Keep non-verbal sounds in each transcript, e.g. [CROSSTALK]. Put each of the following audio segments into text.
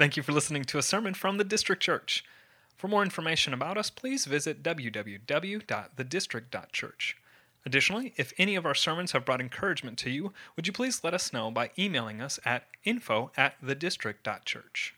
Thank you for listening to a sermon from the District Church. For more information about us, please visit www.thedistrict.church. Additionally, if any of our sermons have brought encouragement to you, would you please let us know by emailing us at info at thedistrict.church.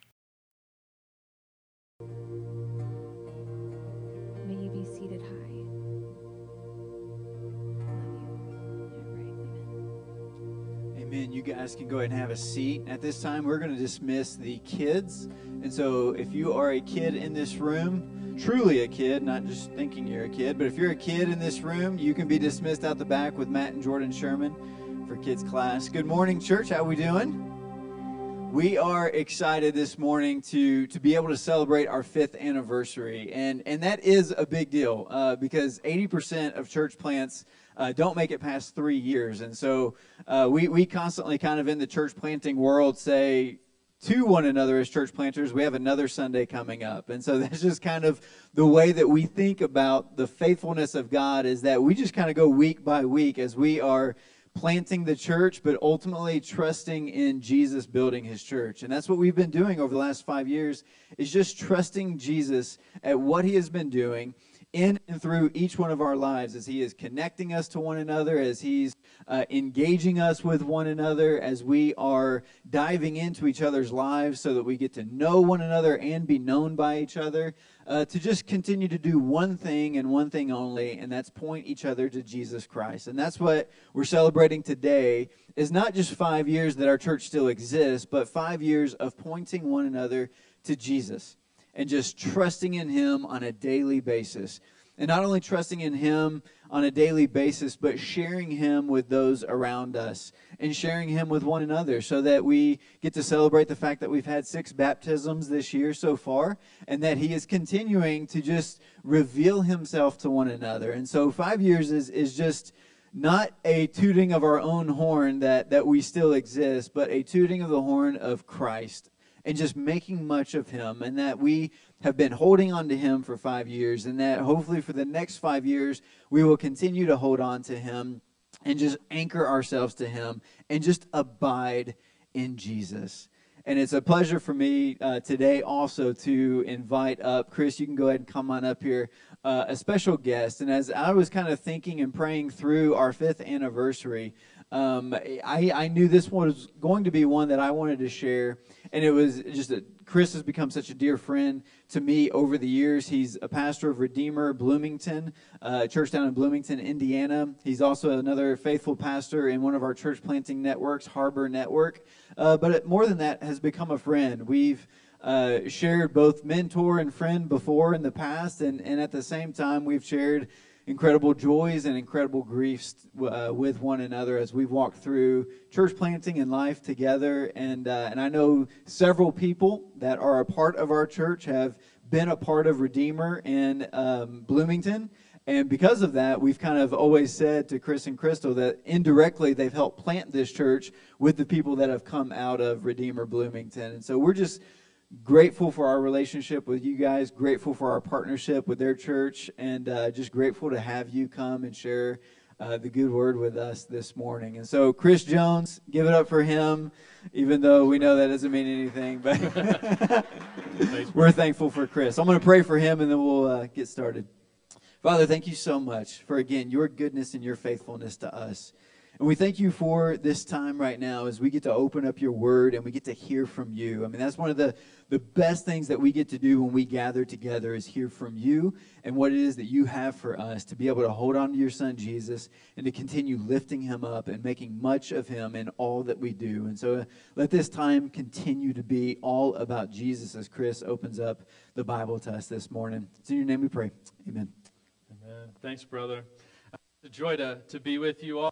Amen. You guys can go ahead and have a seat. At this time, we're going to dismiss the kids. And so, if you are a kid in this room, truly a kid, not just thinking you're a kid, but if you're a kid in this room, you can be dismissed out the back with Matt and Jordan Sherman for kids class. Good morning, church. How we doing? We are excited this morning to to be able to celebrate our fifth anniversary, and and that is a big deal uh, because eighty percent of church plants uh, don't make it past three years, and so uh, we we constantly kind of in the church planting world say to one another as church planters, we have another Sunday coming up, and so [LAUGHS] that's just kind of the way that we think about the faithfulness of God is that we just kind of go week by week as we are planting the church, but ultimately trusting in Jesus building his church. And that's what we've been doing over the last five years is just trusting Jesus at what he has been doing in and through each one of our lives as he is connecting us to one another, as he's uh, engaging us with one another, as we are diving into each other's lives so that we get to know one another and be known by each other, uh, to just continue to do one thing and one thing only, and that's point each other to Jesus Christ. And that's what we're celebrating today is not just five years that our church still exists, but five years of pointing one another to Jesus and just trusting in Him on a daily basis. And not only trusting in Him on a daily basis, but sharing Him with those around us and sharing Him with one another so that we get to celebrate the fact that we've had six baptisms this year so far and that He is continuing to just reveal Himself to one another. And so five years is, is just not a tooting of our own horn that, that we still exist, but a tooting of the horn of Christ and just making much of him and that we have been holding on to him for five years and that hopefully for the next five years we will continue to hold on to him and just anchor ourselves to him and just abide in jesus. And it's a pleasure for me uh, today also to invite up chris you can go ahead and come on up here uh, a special guest and as i was kind of thinking and praying through our fifth anniversary um, I, I knew this was going to be one that i wanted to share and it was just that Chris has become such a dear friend to me over the years. He's a pastor of Redeemer Bloomington, uh, church down in Bloomington, Indiana. He's also another faithful pastor in one of our church planting networks, Harbor Network. Uh, but more than that, has become a friend. We've uh, shared both mentor and friend before in the past, and, and at the same time, we've shared incredible joys and incredible griefs uh, with one another as we've walked through church planting and life together. And uh, and I know several people that are a part of our church have been a part of Redeemer in um, Bloomington. And because of that, we've kind of always said to Chris and Crystal that indirectly they've helped plant this church with the people that have come out of Redeemer Bloomington. And so we're just grateful for our relationship with you guys, grateful for our partnership with their church, and uh, just grateful to have you come and share uh, the good word with us this morning. And so, Chris Jones, give it up for him, even though we know that doesn't mean anything, but [LAUGHS] we're thankful for Chris. I'm going to pray for him, and then we'll uh, get started. Father, thank you so much for, again, your goodness and your faithfulness to us. And we thank you for this time right now as we get to open up your word and we get to hear from you. I mean, that's one of the, the best things that we get to do when we gather together is hear from you and what it is that you have for us to be able to hold on to your son Jesus and to continue lifting him up and making much of him in all that we do. And so uh, let this time continue to be all about Jesus as Chris opens up the Bible to us this morning. It's in your name we pray. Amen. Amen. Thanks, brother. It's a joy to, to be with you all.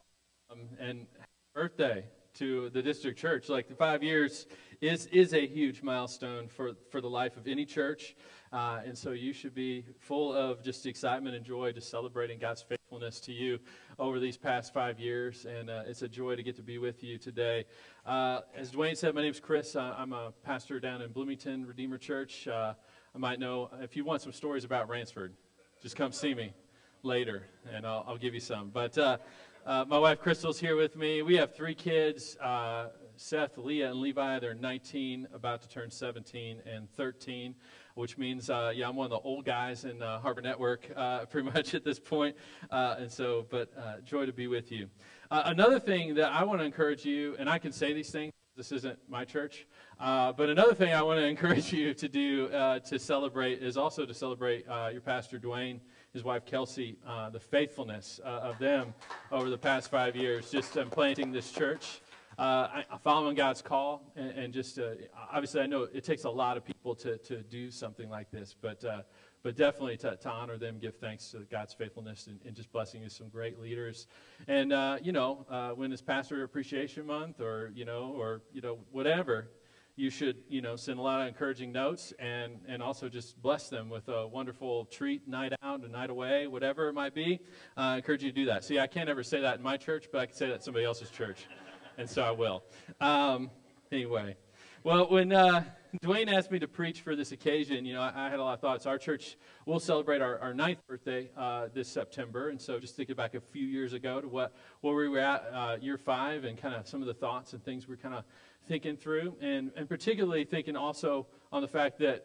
Um, and birthday to the district church. Like the five years is is a huge milestone for for the life of any church, uh, and so you should be full of just excitement and joy, just celebrating God's faithfulness to you over these past five years. And uh, it's a joy to get to be with you today. Uh, as Dwayne said, my name is Chris. I'm a pastor down in Bloomington Redeemer Church. Uh, I might know if you want some stories about Ransford, just come see me later, and I'll, I'll give you some. But uh, my wife Crystal's here with me. We have three kids. Uh, Seth, Leah, and Levi. They're 19, about to turn 17 and 13, which means, uh, yeah, I'm one of the old guys in uh, Harbor Network uh, [LAUGHS] pretty much at this point. And so, but joy to be with you. Another thing that I want to encourage you, and I can say these things, this isn't my church, but another thing I want to [LAUGHS] encourage you to do to celebrate is also to celebrate your pastor, Dwayne his wife Kelsey, uh, the faithfulness uh, of them over the past five years, just um, planting this church, uh, following God's call, and, and just uh, obviously I know it takes a lot of people to, to do something like this, but uh, but definitely to, to, honor them, give thanks to God's faithfulness, and, and just blessing you some great leaders. And uh, you know, when it's Pastor Appreciation Month, or you know, or you know, whatever, you should, you know, send a lot of encouraging notes and, and also just bless them with a wonderful treat, night out, a night away, whatever it might be. Uh, I encourage you to do that. See, I can't ever say that in my church, but I can say that somebody else's church. And so I will. Um, anyway, well, when uh, Dwayne asked me to preach for this occasion, you know, I, I had a lot of thoughts. Our church will celebrate our, our ninth birthday uh, this September. And so just thinking back a few years ago to what, where we were at uh, year five and kind of some of the thoughts and things we're kind of thinking through, and, and particularly thinking also on the fact that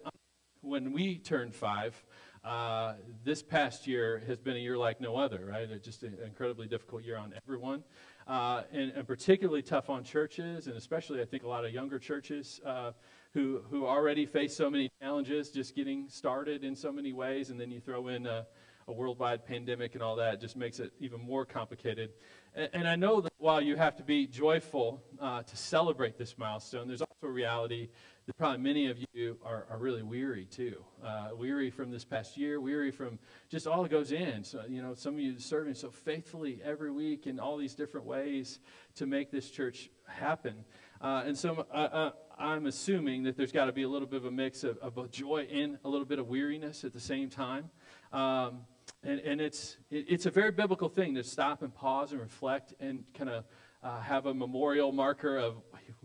when we turned five, uh, this past year has been a year like no other, right? It's just an incredibly difficult year on everyone, uh, and, and, particularly tough on churches, and especially I think a lot of younger churches uh, who who already face so many challenges just getting started in so many ways, and then you throw in a, a worldwide pandemic and all that, just makes it even more complicated. And I know that while you have to be joyful uh, to celebrate this milestone, there's also a reality that probably many of you are, are really weary too. Uh, weary from this past year, weary from just all that goes in. So, you know, some of you serving so faithfully every week in all these different ways to make this church happen. Uh, and so uh, uh, I'm assuming that there's got to be a little bit of a mix of, of joy and a little bit of weariness at the same time. Um, and, and it's, it, it's a very biblical thing to stop and pause and reflect and kind of uh, have a memorial marker of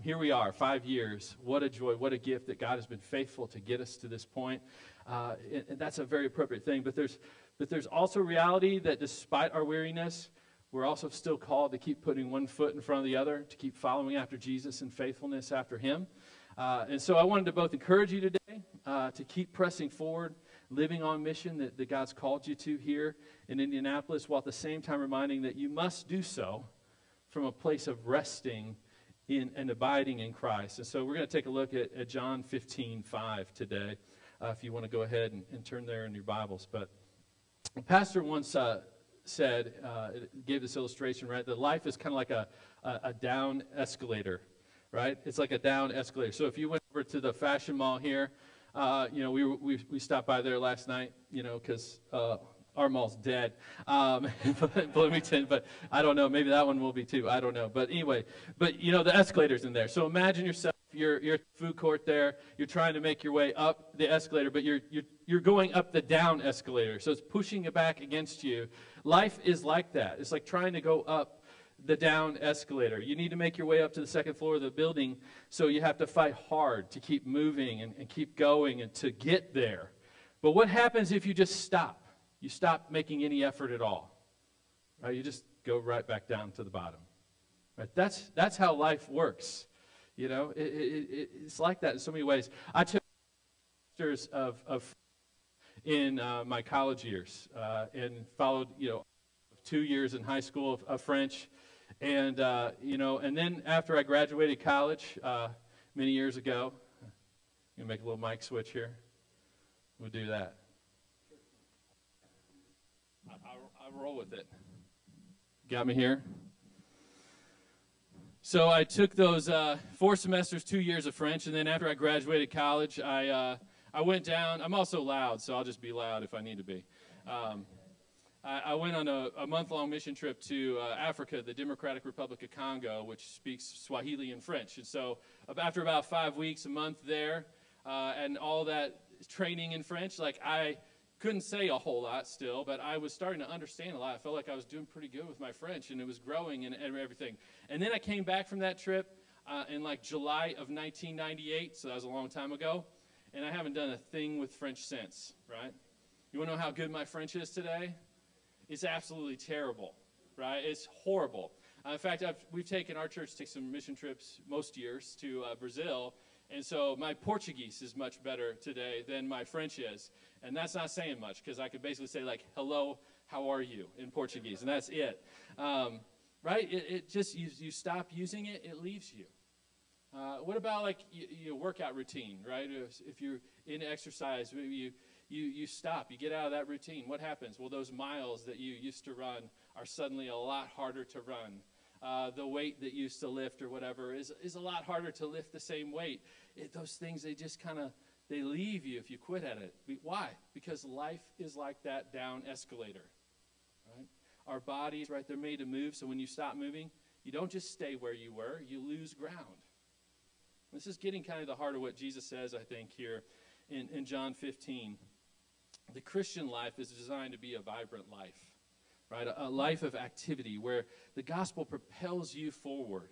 here we are, five years. What a joy, what a gift that God has been faithful to get us to this point. Uh, and, and that's a very appropriate thing. But there's, but there's also reality that despite our weariness, we're also still called to keep putting one foot in front of the other, to keep following after Jesus and faithfulness after Him. Uh, and so I wanted to both encourage you today uh, to keep pressing forward living on mission that, that God's called you to here in Indianapolis, while at the same time reminding that you must do so from a place of resting in and abiding in Christ. And so we're going to take a look at, at John 15, 5 today, uh, if you want to go ahead and, and, turn there in your Bibles. But pastor once uh, said, uh, gave this illustration, right, that life is kind of like a, a, a down escalator, right? It's like a down escalator. So if you went over to the fashion mall here, uh, you know, we, we, we stopped by there last night, you know, because uh, our mall's dead, um, [LAUGHS] Bloomington, but I don't know. Maybe that one will be too. I don't know. But anyway, but you know, the escalator's in there. So imagine yourself, you're, you're food court there, you're trying to make your way up the escalator, but you're, you're, you're going up the down escalator. So it's pushing it back against you. Life is like that. It's like trying to go up the down escalator. You need to make your way up to the second floor of the building, so you have to fight hard to keep moving and, and keep going and to get there. But what happens if you just stop? You stop making any effort at all. Right? You just go right back down to the bottom. Right? That's, that's how life works. You know, it, it, it, it's like that in so many ways. I took pictures of, of in uh, my college years uh, and followed, you know, two years in high school of, of French and, uh, you know, and then after I graduated college uh, many years ago, I'm going to make a little mic switch here. We'll do that. I, I, roll with it. Got me here? So I took those uh, four semesters, two years of French, and then after I graduated college, I, uh, I went down. I'm also loud, so I'll just be loud if I need to be. Um, I, I went on a, a month long mission trip to uh, Africa, the Democratic Republic of Congo, which speaks Swahili and French. And so, after about five weeks, a month there, uh, and all that training in French, like I couldn't say a whole lot still, but I was starting to understand a lot. I felt like I was doing pretty good with my French, and it was growing and, and everything. And then I came back from that trip uh, in like July of 1998, so that was a long time ago, and I haven't done a thing with French since, right? You want to know how good my French is today? It's absolutely terrible, right? It's horrible. Uh, in fact, I've, we've taken our church take some mission trips most years to uh, Brazil, and so my Portuguese is much better today than my French is, and that's not saying much because I could basically say like "Hello, how are you?" in Portuguese, and that's it. Um, right? It, it, just you, you stop using it, it leaves you. Uh, what about like your workout routine, right? If, if you're in exercise, you you you stop, you get out of that routine. What happens? Well, those miles that you used to run are suddenly a lot harder to run. Uh, the weight that used to lift or whatever is, is a lot harder to lift the same weight. It, those things, they just kind of, they leave you if you quit at it. Why? Because life is like that down escalator. Right? Our bodies, right, they're made to move. So when you stop moving, you don't just stay where you were, you lose ground. This is getting kind of the heart of what Jesus says, I think, here in, in John 15. The Christian life is designed to be a vibrant life right? A, a life of activity where the gospel propels you forward,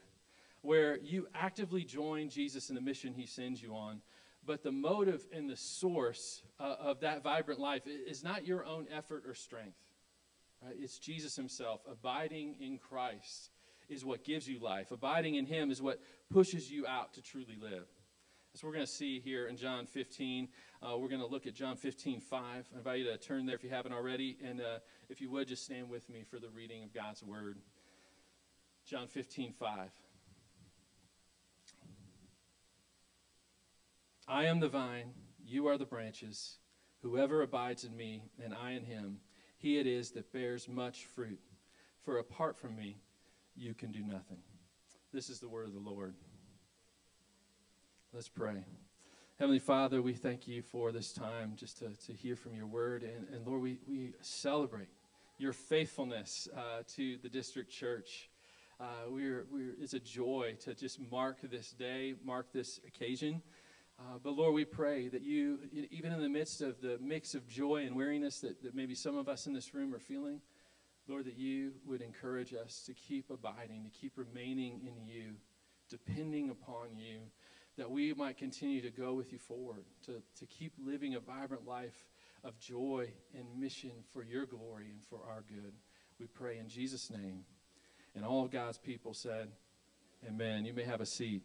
where you actively join Jesus in the mission he sends you on. But the motive and the source uh, of that vibrant life is not your own effort or strength. Right? It's Jesus himself. Abiding in Christ is what gives you life. Abiding in him is what pushes you out to truly live. So we're going to see here in John 15. Uh, we're going to look at John 15, 5. I invite you to turn there if you haven't already. And uh, if you would, just stand with me for the reading of God's word. John 15, 5. I am the vine, you are the branches. Whoever abides in me, and I in him, he it is that bears much fruit. For apart from me, you can do nothing. This is the word of the Lord. Let's pray. Heavenly Father, we thank you for this time just to, to hear from your word. And, and Lord, we, we celebrate your faithfulness uh, to the district church. Uh, we're, we're, it's a joy to just mark this day, mark this occasion. Uh, but Lord, we pray that you, even in the midst of the mix of joy and weariness that, that maybe some of us in this room are feeling, Lord, that you would encourage us to keep abiding, to keep remaining in you, depending upon you that we might continue to go with you forward, to, to keep living a vibrant life of joy and mission for your glory and for our good. We pray in Jesus' name. And all of God's people said, Amen. You may have a seat.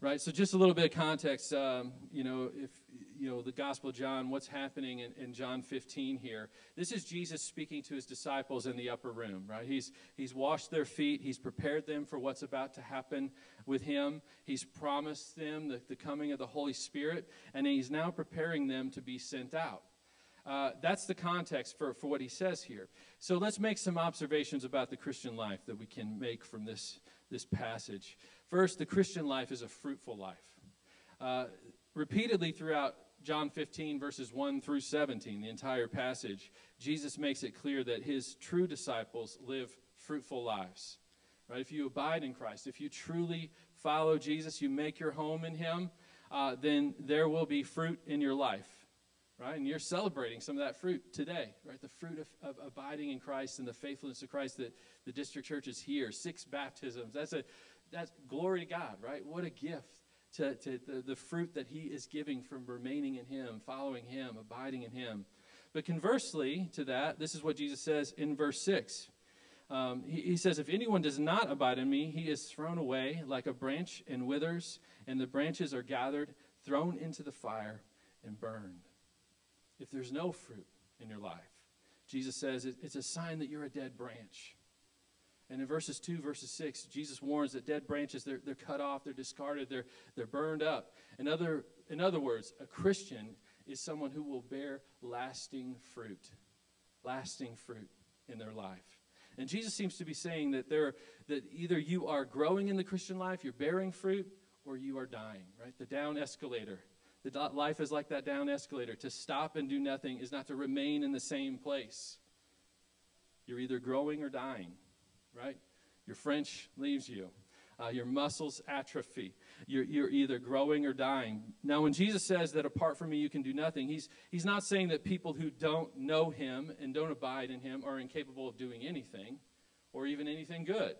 Right, so just a little bit of context. Um, you know, if you know the Gospel of John, what's happening in, in, John 15 here? This is Jesus speaking to his disciples in the upper room. Right, he's he's washed their feet. He's prepared them for what's about to happen with him. He's promised them the, the coming of the Holy Spirit, and he's now preparing them to be sent out. Uh, that's the context for, for what he says here. So let's make some observations about the Christian life that we can make from this, this passage. First, the Christian life is a fruitful life. Uh, repeatedly throughout John 15, verses 1 through 17, the entire passage, Jesus makes it clear that his true disciples live fruitful lives. Right? If you abide in Christ, if you truly follow Jesus, you make your home in him, uh, then there will be fruit in your life. Right? And you're celebrating some of that fruit today, right? The fruit of, of abiding in Christ and the faithfulness of Christ that the district church is here. Six baptisms. That's a that's glory to God, right? What a gift to, to the, the fruit that He is giving from remaining in Him, following Him, abiding in Him. But conversely to that, this is what Jesus says in verse 6. Um, he, he, says, If anyone does not abide in me, he is thrown away like a branch and withers, and the branches are gathered, thrown into the fire, and burned. If there's no fruit in your life, Jesus says it's a sign that you're a dead branch. And in verses 2, verses 6, Jesus warns that dead branches, they're, they're cut off, they're discarded, they're, they're burned up. In other, in other words, a Christian is someone who will bear lasting fruit, lasting fruit in their life. And Jesus seems to be saying that, there, that either you are growing in the Christian life, you're bearing fruit, or you are dying, right? The down escalator. The life is like that down escalator. To stop and do nothing is not to remain in the same place. You're either growing or dying right? Your French leaves you. Uh, your muscles atrophy. You're, you're either growing or dying. Now, when Jesus says that apart from me you can do nothing, he's, he's not saying that people who don't know him and don't abide in him are incapable of doing anything or even anything good.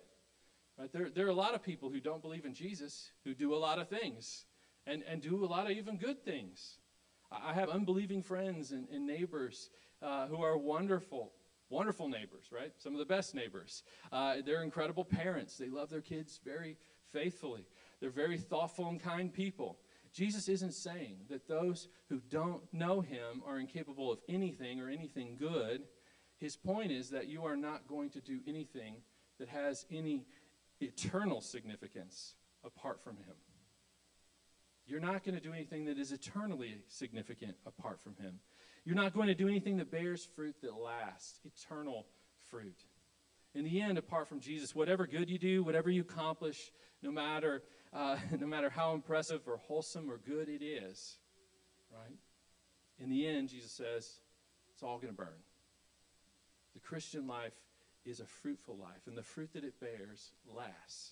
Right? There, there are a lot of people who don't believe in Jesus who do a lot of things and, and do a lot of even good things. I have unbelieving friends and, and neighbors uh, who are wonderful wonderful neighbors, right? Some of the best neighbors. Uh, they're incredible parents. They love their kids very faithfully. They're very thoughtful and kind people. Jesus isn't saying that those who don't know him are incapable of anything or anything good. His point is that you are not going to do anything that has any eternal significance apart from him. You're not going to do anything that is eternally significant apart from him. You're not going to do anything that bears fruit that lasts, eternal fruit. In the end, apart from Jesus, whatever good you do, whatever you accomplish, no matter, uh, [LAUGHS] no matter how impressive or wholesome or good it is, right? In the end, Jesus says, it's all going to burn. The Christian life is a fruitful life, and the fruit that it bears lasts.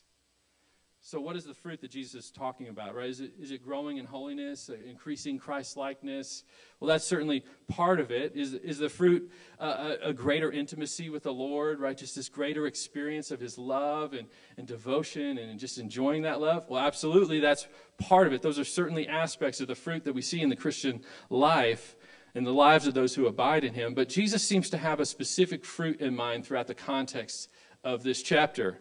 So, what is the fruit that Jesus is talking about, right? Is it, is it growing in holiness, uh, increasing Christ likeness? Well, that's certainly part of it. Is, is the fruit uh, a, a, greater intimacy with the Lord, right? Just this greater experience of His love and, and devotion and just enjoying that love? Well, absolutely, that's part of it. Those are certainly aspects of the fruit that we see in the Christian life and the lives of those who abide in Him. But Jesus seems to have a specific fruit in mind throughout the context of this chapter.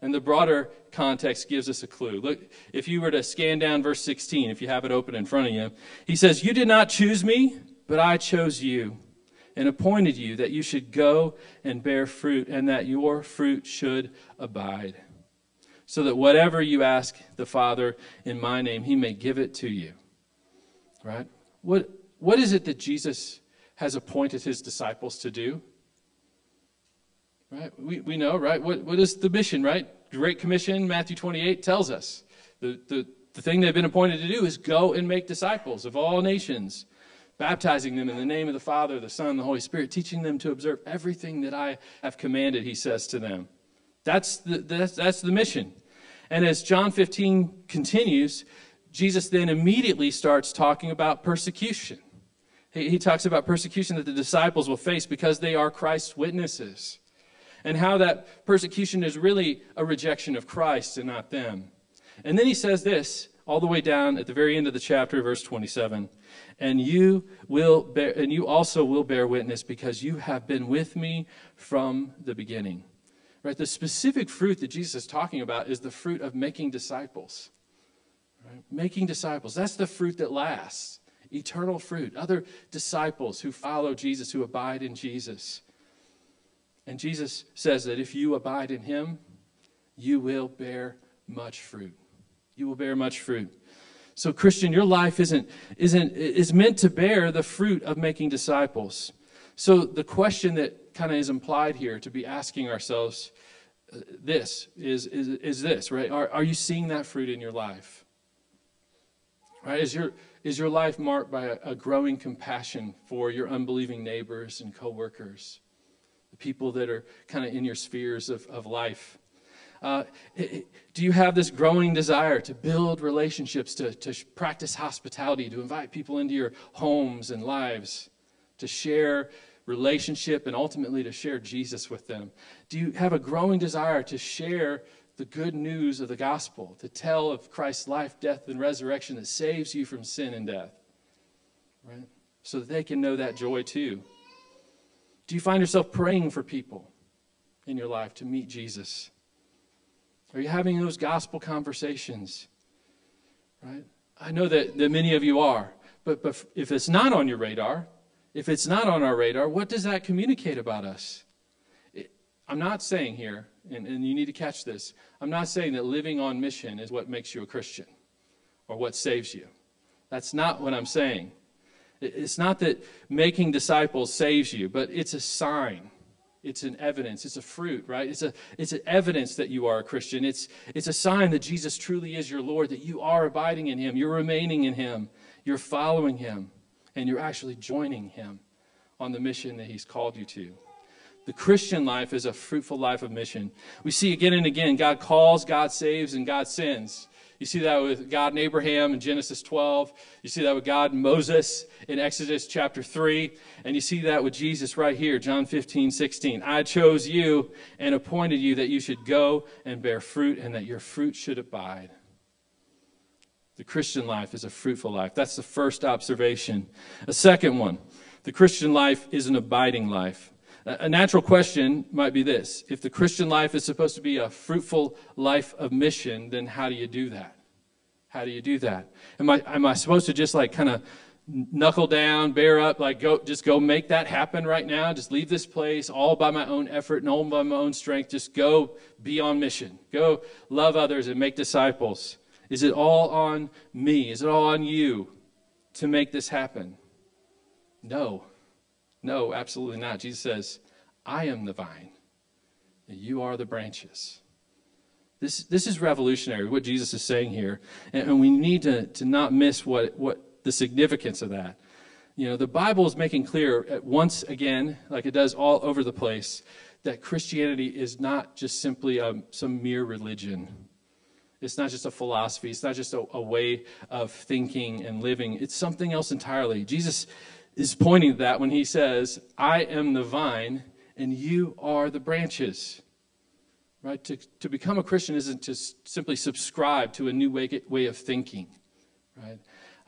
And the broader context gives us a clue. Look, if you were to scan down verse 16, if you have it open in front of you, he says, You did not choose me, but I chose you and appointed you that you should go and bear fruit, and that your fruit should abide. So that whatever you ask the Father in my name, he may give it to you. Right? What, what is it that Jesus has appointed his disciples to do? Right? We, we know, right? What, what is the mission, right? Great Commission, Matthew 28 tells us. The, the, the thing they've been appointed to do is go and make disciples of all nations, baptizing them in the name of the Father, the Son, and the Holy Spirit, teaching them to observe everything that I have commanded, he says to them. That's the, that's, that's the mission. And as John 15 continues, Jesus then immediately starts talking about persecution. He, he talks about persecution that the disciples will face because they are Christ's witnesses and how that persecution is really a rejection of Christ and not them. And then he says this all the way down at the very end of the chapter, verse 27. And you will bear, and you also will bear witness because you have been with me from the beginning. Right? The specific fruit that Jesus is talking about is the fruit of making disciples. Right? Making disciples. That's the fruit that lasts. Eternal fruit. Other disciples who follow Jesus, who abide in Jesus. And Jesus says that if you abide in him, you will bear much fruit. You will bear much fruit. So, Christian, your life isn't, isn't, is meant to bear the fruit of making disciples. So, the question that kind of is implied here to be asking ourselves uh, this is, is, is this, right? Are, are you seeing that fruit in your life? Right? Is your, is your life marked by a, a growing compassion for your unbelieving neighbors and coworkers? People that are kind of in your spheres of, of life? Uh, do you have this growing desire to build relationships, to, to practice hospitality, to invite people into your homes and lives, to share relationship, and ultimately to share Jesus with them? Do you have a growing desire to share the good news of the gospel, to tell of Christ's life, death, and resurrection that saves you from sin and death? Right? So that they can know that joy too. Do you find yourself praying for people in your life to meet Jesus? Are you having those gospel conversations? Right? I know that, that many of you are, but, but if it's not on your radar, if it's not on our radar, what does that communicate about us? It, I'm not saying here, and, and you need to catch this, I'm not saying that living on mission is what makes you a Christian or what saves you. That's not what I'm saying. It's not that making disciples saves you, but it's a sign. It's an evidence. It's a fruit, right? It's a it's an evidence that you are a Christian. It's it's a sign that Jesus truly is your Lord, that you are abiding in him, you're remaining in him, you're following him, and you're actually joining him on the mission that he's called you to. The Christian life is a fruitful life of mission. We see again and again God calls, God saves, and God sends. You see that with God and Abraham in Genesis 12. You see that with God and Moses in Exodus chapter 3. And you see that with Jesus right here, John 15, 16. I chose you and appointed you that you should go and bear fruit and that your fruit should abide. The Christian life is a fruitful life. That's the first observation. A second one the Christian life is an abiding life. A natural question might be this If the Christian life is supposed to be a fruitful life of mission, then how do you do that? How do you do that? Am I, am I supposed to just like kind of knuckle down, bear up, like go, just go make that happen right now? Just leave this place all by my own effort and all by my own strength. Just go be on mission. Go love others and make disciples. Is it all on me? Is it all on you to make this happen? No. No, absolutely not. Jesus says, I am the vine, and you are the branches. This, this is revolutionary, what Jesus is saying here. And, and we need to, to not miss what, what the significance of that. You know, the Bible is making clear once again, like it does all over the place, that Christianity is not just simply um, some mere religion. It's not just a philosophy. It's not just a, a way of thinking and living. It's something else entirely. Jesus is pointing to that when he says, I am the vine and you are the branches. Right? To, to become a Christian isn't to simply subscribe to a new way, way of thinking, right?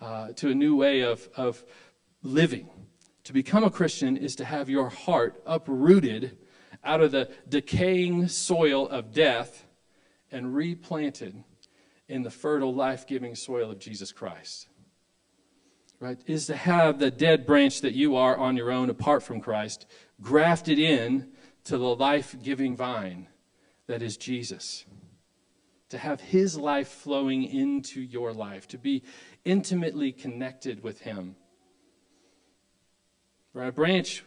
Uh, to a new way of, of living. To become a Christian is to have your heart uprooted out of the decaying soil of death and replanted in the fertile, life giving soil of Jesus Christ. Right? Is to have the dead branch that you are on your own apart from Christ grafted in to the life giving vine that is Jesus. To have his life flowing into your life, to be intimately connected with him. Right? A branch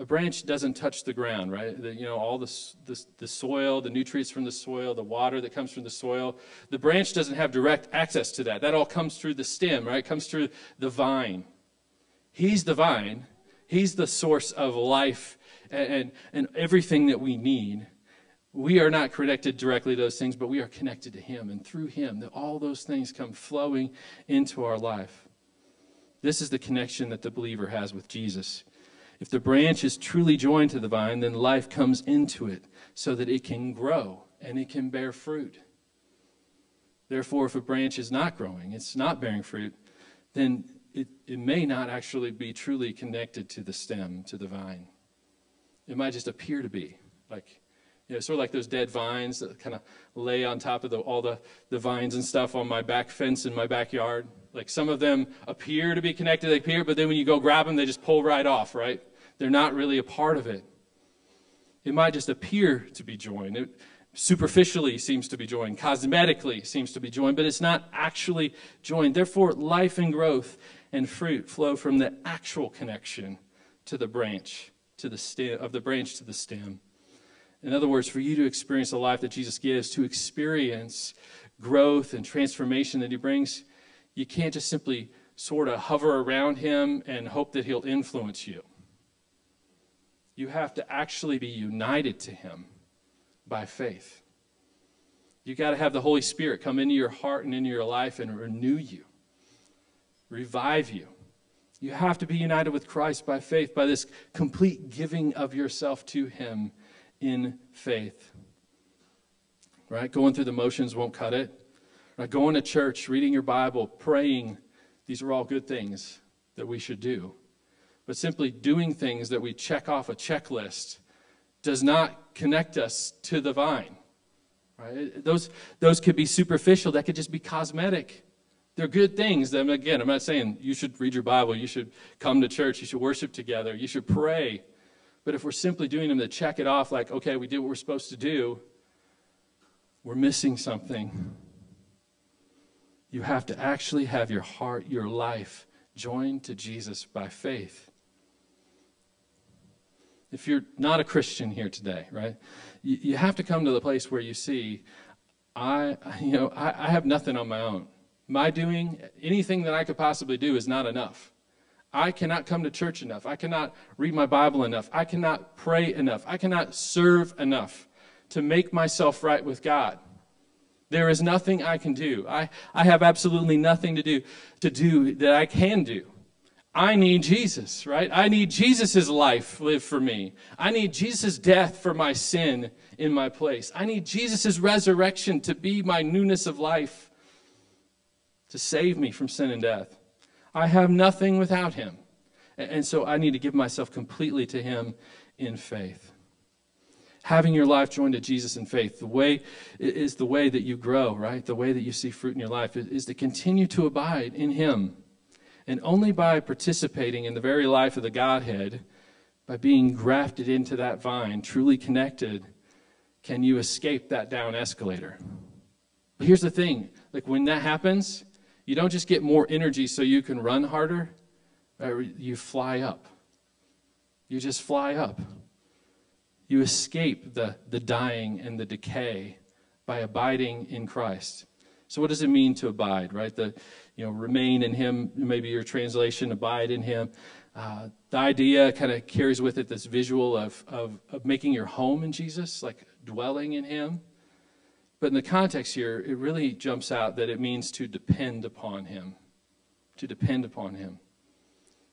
a branch doesn't touch the ground, right? The, you know, all the, the, the, soil, the nutrients from the soil, the water that comes from the soil. The branch doesn't have direct access to that. That all comes through the stem, right? It comes through the vine. He's the vine. He's the source of life and, and, and everything that we need. We are not connected directly to those things, but we are connected to Him. And through Him, that all those things come flowing into our life. This is the connection that the believer has with Jesus. If the branch is truly joined to the vine, then life comes into it so that it can grow and it can bear fruit. Therefore, if a branch is not growing, it's not bearing fruit, then it, it may not actually be truly connected to the stem, to the vine. It might just appear to be. Like, you know, sort of like those dead vines that kind of lay on top of the, all the, the vines and stuff on my back fence in my backyard. Like some of them appear to be connected, they appear, but then when you go grab them, they just pull right off, right? They're not really a part of it. It might just appear to be joined. It superficially seems to be joined, cosmetically seems to be joined, but it's not actually joined. Therefore, life and growth and fruit flow from the actual connection to the branch, to the stem, of the branch to the stem. In other words, for you to experience the life that Jesus gives, to experience growth and transformation that he brings, you can't just simply sort of hover around him and hope that he'll influence you you have to actually be united to Him by faith. You got to have the Holy Spirit come into your heart and into your life and renew you, revive you. You have to be united with Christ by faith, by this complete giving of yourself to Him in faith. Right? Going through the motions won't cut it. Right? Going to church, reading your Bible, praying, these are all good things that we should do but simply doing things that we check off a checklist does not connect us to the vine. Right? Those, those could be superficial, that could just be cosmetic. They're good things. And again, I'm not saying you should read your Bible, you should come to church, you should worship together, you should pray. But if we're simply doing them to check it off, like, okay, we did what we're supposed to do, we're missing something. You have to actually have your heart, your life joined to Jesus by faith if you're not a Christian here today, right, you, you have to come to the place where you see, I, [LAUGHS] you know, I, I have nothing on my own. My doing anything that I could possibly do is not enough. I cannot come to church enough. I cannot read my Bible enough. I cannot pray enough. I cannot serve enough to make myself right with God. There is nothing I can do. I, I have absolutely nothing to do to do that I can do. I need Jesus, right? I need Jesus' life live for me. I need Jesus' death for my sin in my place. I need Jesus' resurrection to be my newness of life, to save me from sin and death. I have nothing without him. And so I need to give myself completely to him in faith. Having your life joined to Jesus in faith, the way is the way that you grow, right? The way that you see fruit in your life is, is to continue to abide in Him. And only by participating in the very life of the Godhead, by being grafted into that vine, truly connected, can you escape that down escalator. But here's the thing like when that happens, you don't just get more energy so you can run harder, you fly up. You just fly up. You escape the, the dying and the decay by abiding in Christ. So what does it mean to abide, right? The, you know, remain in him, maybe your translation, abide in him. Uh, the idea kind of carries with it this visual of, of, of making your home in Jesus, like dwelling in him. But in the context here, it really jumps out that it means to depend upon him. To depend upon him.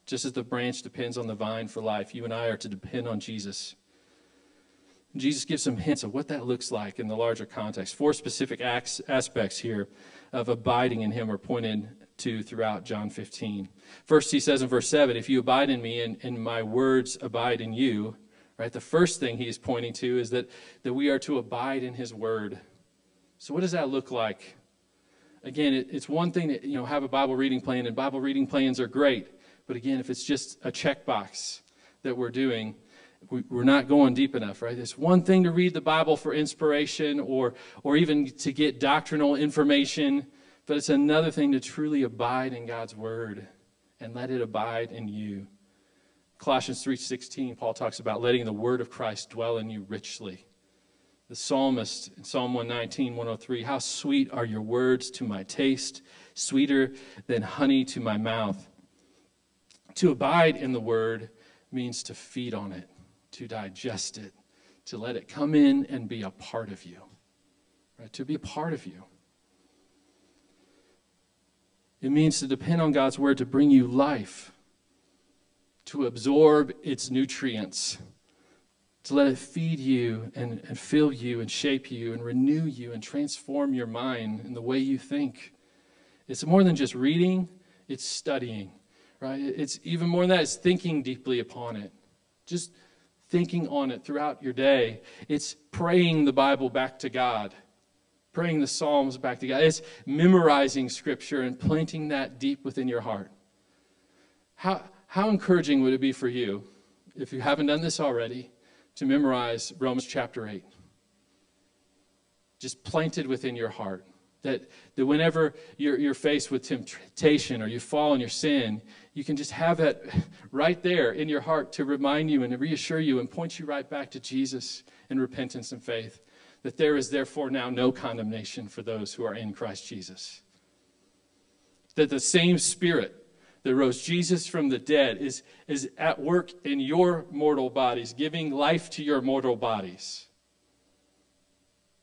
Just as the branch depends on the vine for life, you and I are to depend on Jesus. Jesus gives some hints of what that looks like in the larger context. Four specific acts, aspects here of abiding in Him are pointed to throughout John 15. First, he says in verse 7 If you abide in me and, and my words abide in you, right, the first thing he's pointing to is that, that we are to abide in His word. So, what does that look like? Again, it, it's one thing to you know, have a Bible reading plan, and Bible reading plans are great. But again, if it's just a checkbox that we're doing, we, are not going deep enough, right? It's one thing to read the Bible for inspiration or, or even to get doctrinal information, but it's another thing to truly abide in God's Word and let it abide in you. Colossians 3:16, Paul talks about letting the word of Christ dwell in you richly. The psalmist in Psalm 119, 103, how sweet are your words to my taste, sweeter than honey to my mouth. To abide in the word means to feed on it to digest it, to let it come in and be a part of you, right? To be a part of you. It means to depend on God's word to bring you life, to absorb its nutrients, to let it feed you and, and fill you and shape you and renew you and transform your mind and the way you think. It's more than just reading, it's studying, right? It's even more than that, it's thinking deeply upon it. Just thinking on it throughout your day. It's praying the Bible back to God, praying the Psalms back to God. It's memorizing Scripture and planting that deep within your heart. How, how encouraging would it be for you, if you haven't done this already, to memorize Romans chapter 8? Just planted within your heart. That, that whenever you're, you're faced with temptation or you fall in your sin, you can just have that right there in your heart to remind you and to reassure you and point you right back to Jesus in repentance and faith. That there is therefore now no condemnation for those who are in Christ Jesus. That the same Spirit that rose Jesus from the dead is, is at work in your mortal bodies, giving life to your mortal bodies.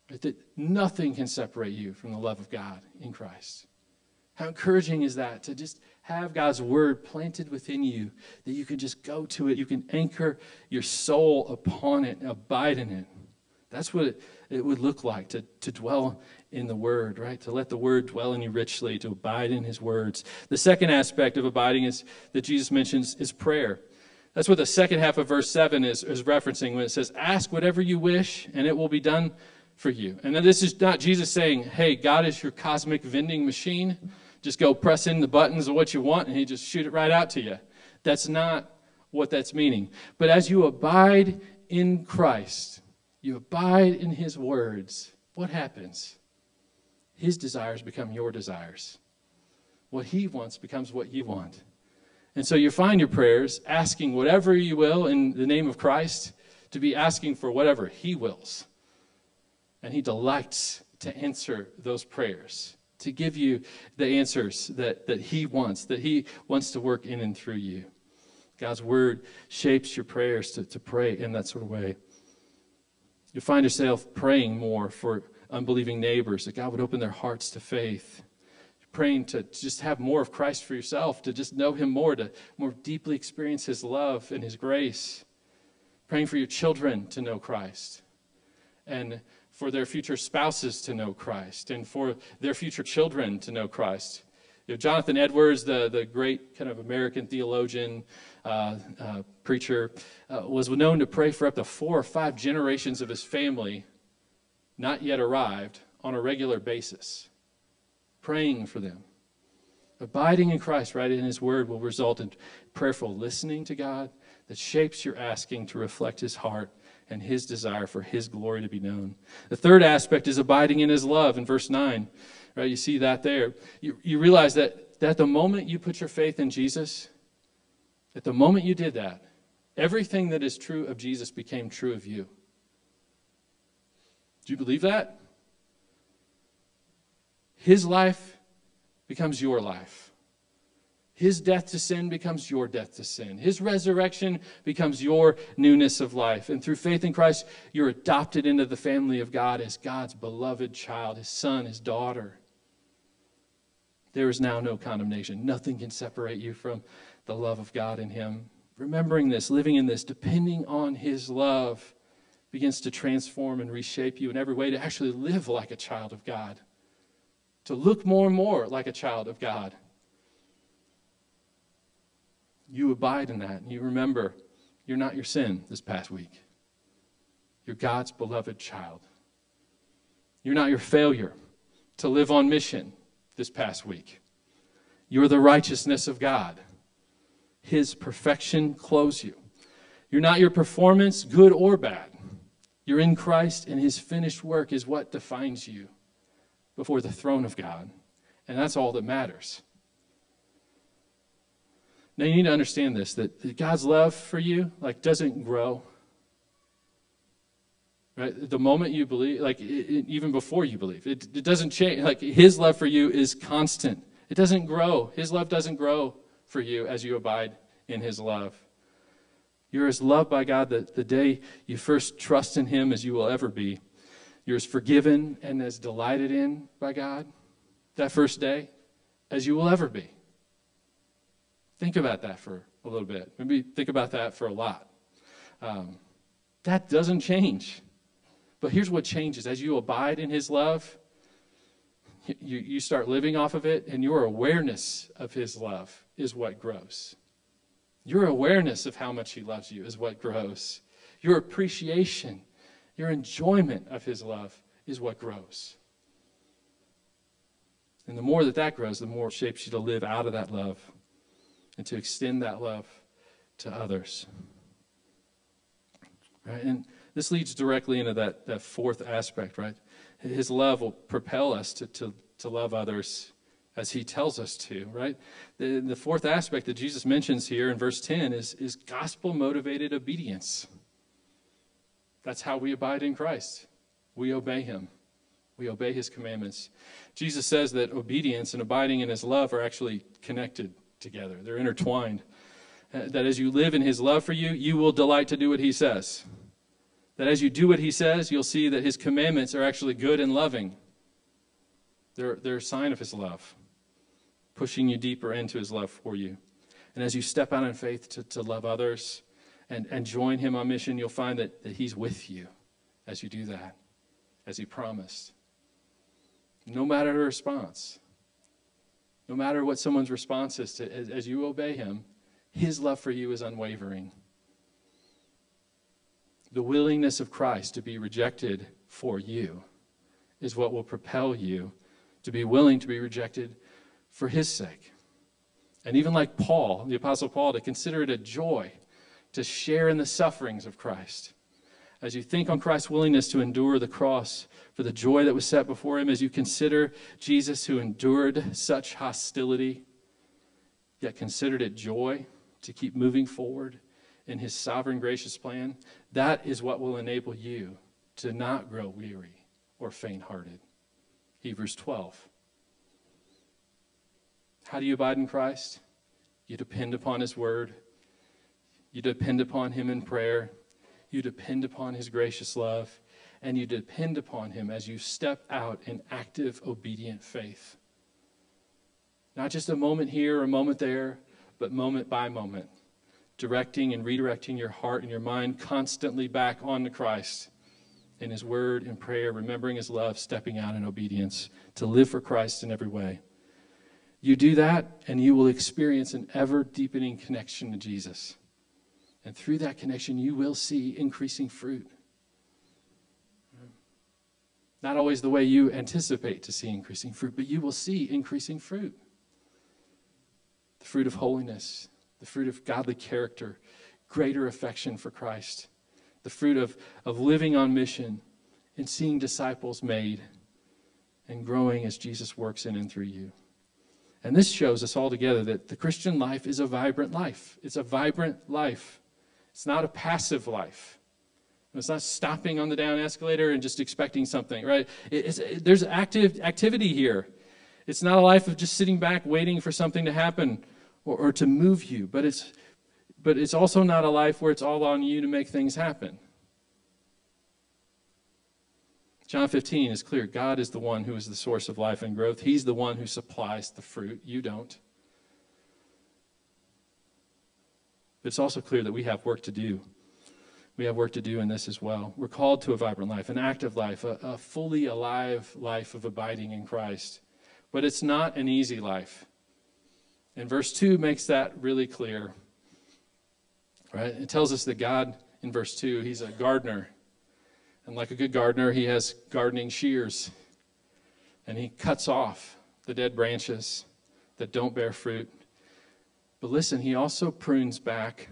That nothing can separate you from the love of God in Christ. How encouraging is that to just have God's word planted within you, that you can just go to it. You can anchor your soul upon it abide in it. That's what it, it would look like to, to dwell in the word, right? To let the word dwell in you richly, to abide in his words. The second aspect of abiding is that Jesus mentions is prayer. That's what the second half of verse 7 is, is referencing when it says, Ask whatever you wish, and it will be done for you. And this is not Jesus saying, Hey, God is your cosmic vending machine just go press in the buttons of what you want and he just shoot it right out to you. That's not what that's meaning. But as you abide in Christ, you abide in his words, what happens? His desires become your desires. What he wants becomes what you want. And so you find your prayers asking whatever you will in the name of Christ to be asking for whatever he wills. And he delights to answer those prayers to give you the answers that, that He wants, that He wants to work in and through you. God's Word shapes your prayers to, to pray in that sort of way. You find yourself praying more for unbelieving neighbors, that God would open their hearts to faith. Praying to just have more of Christ for yourself, to just know Him more, to more deeply experience His love and His grace. Praying for your children to know Christ. And for their future spouses to know Christ and for their future children to know Christ. You know, Jonathan Edwards, the, the great kind of American theologian, uh, uh, preacher, uh, was known to pray for up to four or five generations of his family not yet arrived on a regular basis, praying for them. Abiding in Christ, right, in His Word will result in prayerful listening to God that shapes your asking to reflect His heart and His desire for His glory to be known. The third aspect is abiding in His love in verse 9. Right, you see that there. You, you realize that, that the moment you put your faith in Jesus, at the moment you did that, everything that is true of Jesus became true of you. Do you believe that? His life becomes your life. His death to sin becomes your death to sin. His resurrection becomes your newness of life. And through faith in Christ, you're adopted into the family of God as God's beloved child, his son, his daughter. There is now no condemnation. Nothing can separate you from the love of God in him. Remembering this, living in this, depending on his love, begins to transform and reshape you in every way to actually live like a child of God, to look more and more like a child of God you abide in that. And you remember you're not your sin this past week. You're God's beloved child. You're not your failure to live on mission this past week. You're the righteousness of God. His perfection clothes you. You're not your performance, good or bad. You're in Christ, and His finished work is what defines you before the throne of God. And that's all that matters. Now you need to understand this that God's love for you like doesn't grow. Right? The moment you believe, like it, it, even before you believe, it, it doesn't change. Like His love for you is constant. It doesn't grow. His love doesn't grow for you as you abide in His love. You're as loved by God the, the day you first trust in Him as you will ever be. You're as forgiven and as delighted in by God that first day as you will ever be. Think about that for a little bit. Maybe think about that for a lot. Um, that doesn't change. But here's what changes as you abide in His love, you, you start living off of it, and your awareness of His love is what grows. Your awareness of how much He loves you is what grows. Your appreciation, your enjoyment of His love is what grows. And the more that that grows, the more it shapes you to live out of that love and to extend that love to others. Right? And this leads directly into that, that fourth aspect, right? His love will propel us to, to, to love others as he tells us to, right? The, the fourth aspect that Jesus mentions here in verse 10 is, is gospel motivated obedience. That's how we abide in Christ. We obey him, we obey his commandments. Jesus says that obedience and abiding in his love are actually connected together, they're intertwined. Uh, that as you live in his love for you, you will delight to do what he says. That as you do what he says, you'll see that his commandments are actually good and loving. They're, they're a sign of his love, pushing you deeper into his love for you. And as you step out in faith to, to love others and, and join him on mission, you'll find that, that he's with you as you do that, as he promised. No matter the response, no matter what someone's response is to, as, as you obey him, his love for you is unwavering. The willingness of Christ to be rejected for you is what will propel you to be willing to be rejected for his sake. And even like Paul, the Apostle Paul, to consider it a joy to share in the sufferings of Christ. As you think on Christ's willingness to endure the cross for the joy that was set before him as you consider Jesus who endured such hostility, yet considered it joy to keep moving forward in his sovereign gracious plan, that is what will enable you to not grow weary or faint hearted. Hebrews 12. How do you abide in Christ? You depend upon his word, you depend upon him in prayer, you depend upon his gracious love and you depend upon Him as you step out in active, obedient faith. Not just a moment here, or a moment there, but moment by moment, directing and redirecting your heart and your mind constantly back onto Christ in His Word and prayer, remembering His love, stepping out in obedience to live for Christ in every way. You do that, and you will experience an ever deepening connection to Jesus. And through that connection, you will see increasing fruit. Not always the way you anticipate to see increasing fruit, but you will see increasing fruit. The fruit of holiness, the fruit of godly character, greater affection for Christ, the fruit of, of living on mission and seeing disciples made and growing as Jesus works in and through you. And this shows us all together that the Christian life is a vibrant life. It's a vibrant life. It's not a passive life. It's not stopping on the down escalator and just expecting something, right? It, there's active activity here. It's not a life of just sitting back waiting for something to happen or, or to move you, but it's, but it's also not a life where it's all on you to make things happen. John 15 is clear. God is the one who is the source of life and growth. He's the one who supplies the fruit. You don't. But it's also clear that we have work to do. We have work to do in this as well. We're called to a vibrant life, an active life, a, a fully alive life of abiding in Christ. But it's not an easy life. And verse 2 makes that really clear. Right? It tells us that God, in verse 2, He's a gardener and like a good gardener, he has gardening shears. And he cuts off the dead branches that don't bear fruit. But listen, he also prunes back,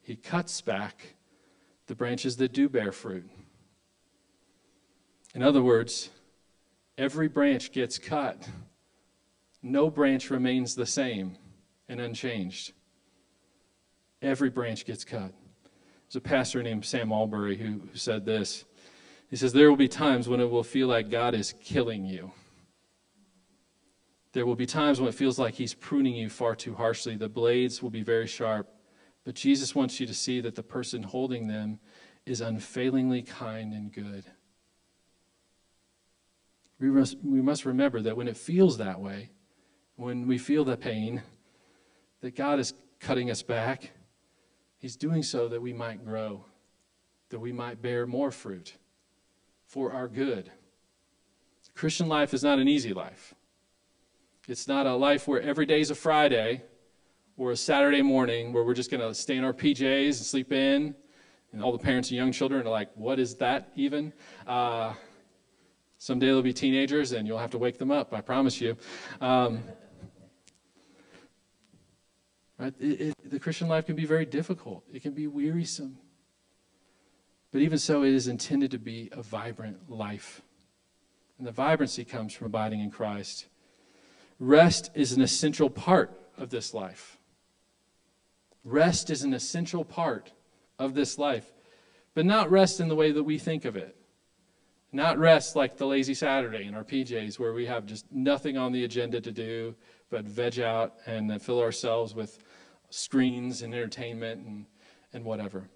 he cuts back the branches that do bear fruit. In other words, every branch gets cut. No branch remains the same and unchanged. Every branch gets cut. There's a pastor named Sam Allberry who, said this. He says, There will be times when it will feel like God is killing you. There will be times when it feels like He's pruning you far too harshly. The blades will be very sharp. But Jesus wants you to see that the person holding them is unfailingly kind and good. We must, we must remember that when it feels that way, when we feel the pain, that God is cutting us back, He's doing so that we might grow, that we might bear more fruit for our good. Christian life is not an easy life. It's not a life where every day is a Friday or a Saturday morning where we're just going to stay in our PJs and sleep in. And all the parents and young children are like, what is that even? Uh, someday they'll be teenagers and you'll have to wake them up, I promise you. Um, right? It, it, the Christian life can be very difficult, it can be wearisome. But even so, it is intended to be a vibrant life. And the vibrancy comes from abiding in Christ. Rest is an essential part of this life. Rest is an essential part of this life, but not rest in the way that we think of it. Not rest like the lazy Saturday in our PJs, where we have just nothing on the agenda to do but veg out and fill ourselves with screens and entertainment and, and whatever.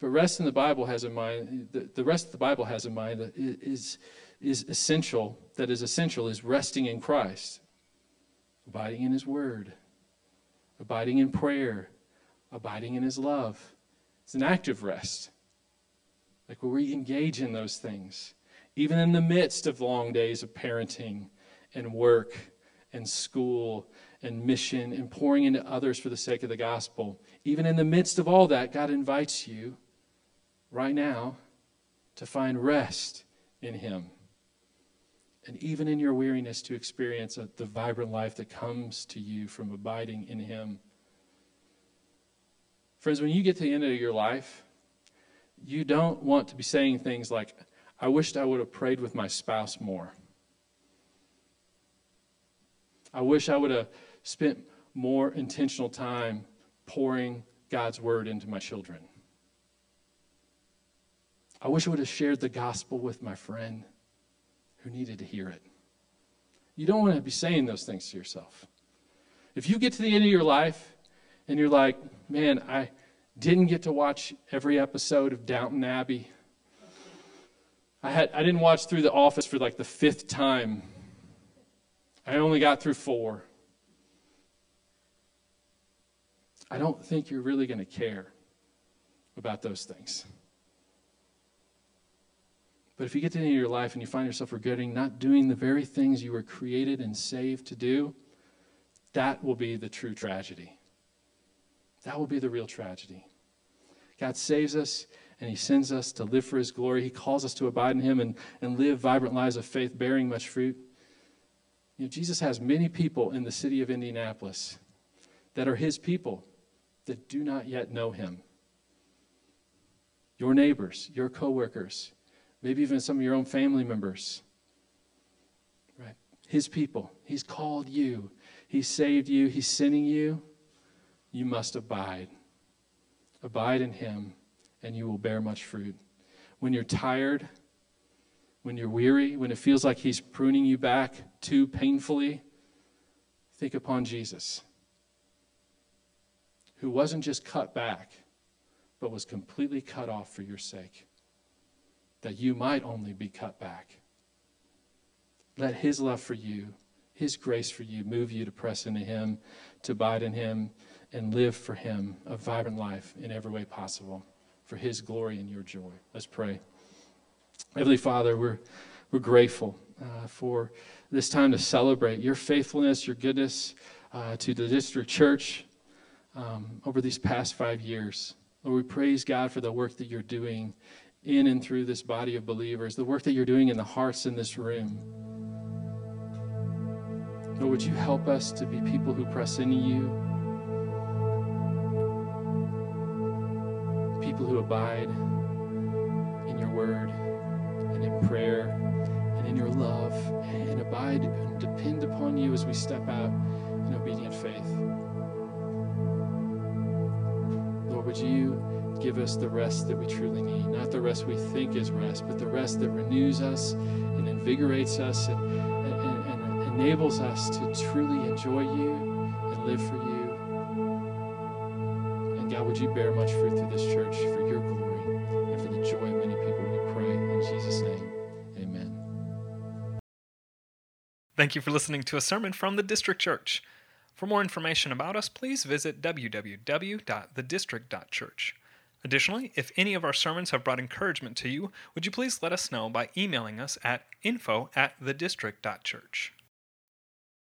But rest in the Bible has in mind, the, the rest of the Bible has in mind that is, is essential, that is essential, is resting in Christ, abiding in His Word, abiding in prayer, abiding in His love. It's an active rest, like where we engage in those things, even in the midst of long days of parenting and work and school and mission and pouring into others for the sake of the gospel. Even in the midst of all that, God invites you right now to find rest in Him. And even in your weariness, to experience a, the vibrant life that comes to you from abiding in Him. Friends, when you get to the end of your life, you don't want to be saying things like, I wished I would have prayed with my spouse more. I wish I would have spent more intentional time pouring God's word into my children. I wish I would have shared the gospel with my friend who needed to hear it. You don't want to be saying those things to yourself. If you get to the end of your life and you're like, man, I didn't get to watch every episode of Downton Abbey. I had I didn't watch through the office for like the fifth time. I only got through four. I don't think you're really going to care about those things. But if you get to the end of your life and you find yourself regretting not doing the very things you were created and saved to do, that will be the true tragedy. That will be the real tragedy. God saves us and He sends us to live for His glory. He calls us to abide in Him and, and live vibrant lives of faith, bearing much fruit. You know, Jesus has many people in the city of Indianapolis that are His people that do not yet know Him. Your neighbors, your coworkers, maybe even some of your own family members. Right? His people. He's called you. He saved you. He's sending you. You must abide. Abide in Him, and you will bear much fruit. When you're tired, when you're weary, when it feels like He's pruning you back too painfully, think upon Jesus, who wasn't just cut back, but was completely cut off for your sake, that you might only be cut back. Let His love for you, His grace for you, move you to press into Him, to abide in Him and live for Him a vibrant life in every way possible for His glory and your joy. Let's pray. Heavenly Father, we're, we're grateful uh, for this time to celebrate your faithfulness, your goodness uh, to the district church um, over these past five years. Lord, we praise God for the work that you're doing in and through this body of believers, the work that you're doing in the hearts in this room. Lord, would you help us to be people who press into you? people who abide in your word and in prayer and in your love and abide and depend upon you as we step out in obedient faith. Would you give us the rest that we truly need? Not the rest we think is rest, but the rest that renews us and invigorates us and, and, and enables us to truly enjoy you and live for you. And God, would you bear much fruit through this church for your glory and for the joy of many people? We pray in Jesus' name. Amen. Thank you for listening to a sermon from the District Church. For more information about us, please visit www.thedistrict.church. Additionally, if any of our sermons have brought encouragement to you, would you please let us know by emailing us at info at thedistrict.church.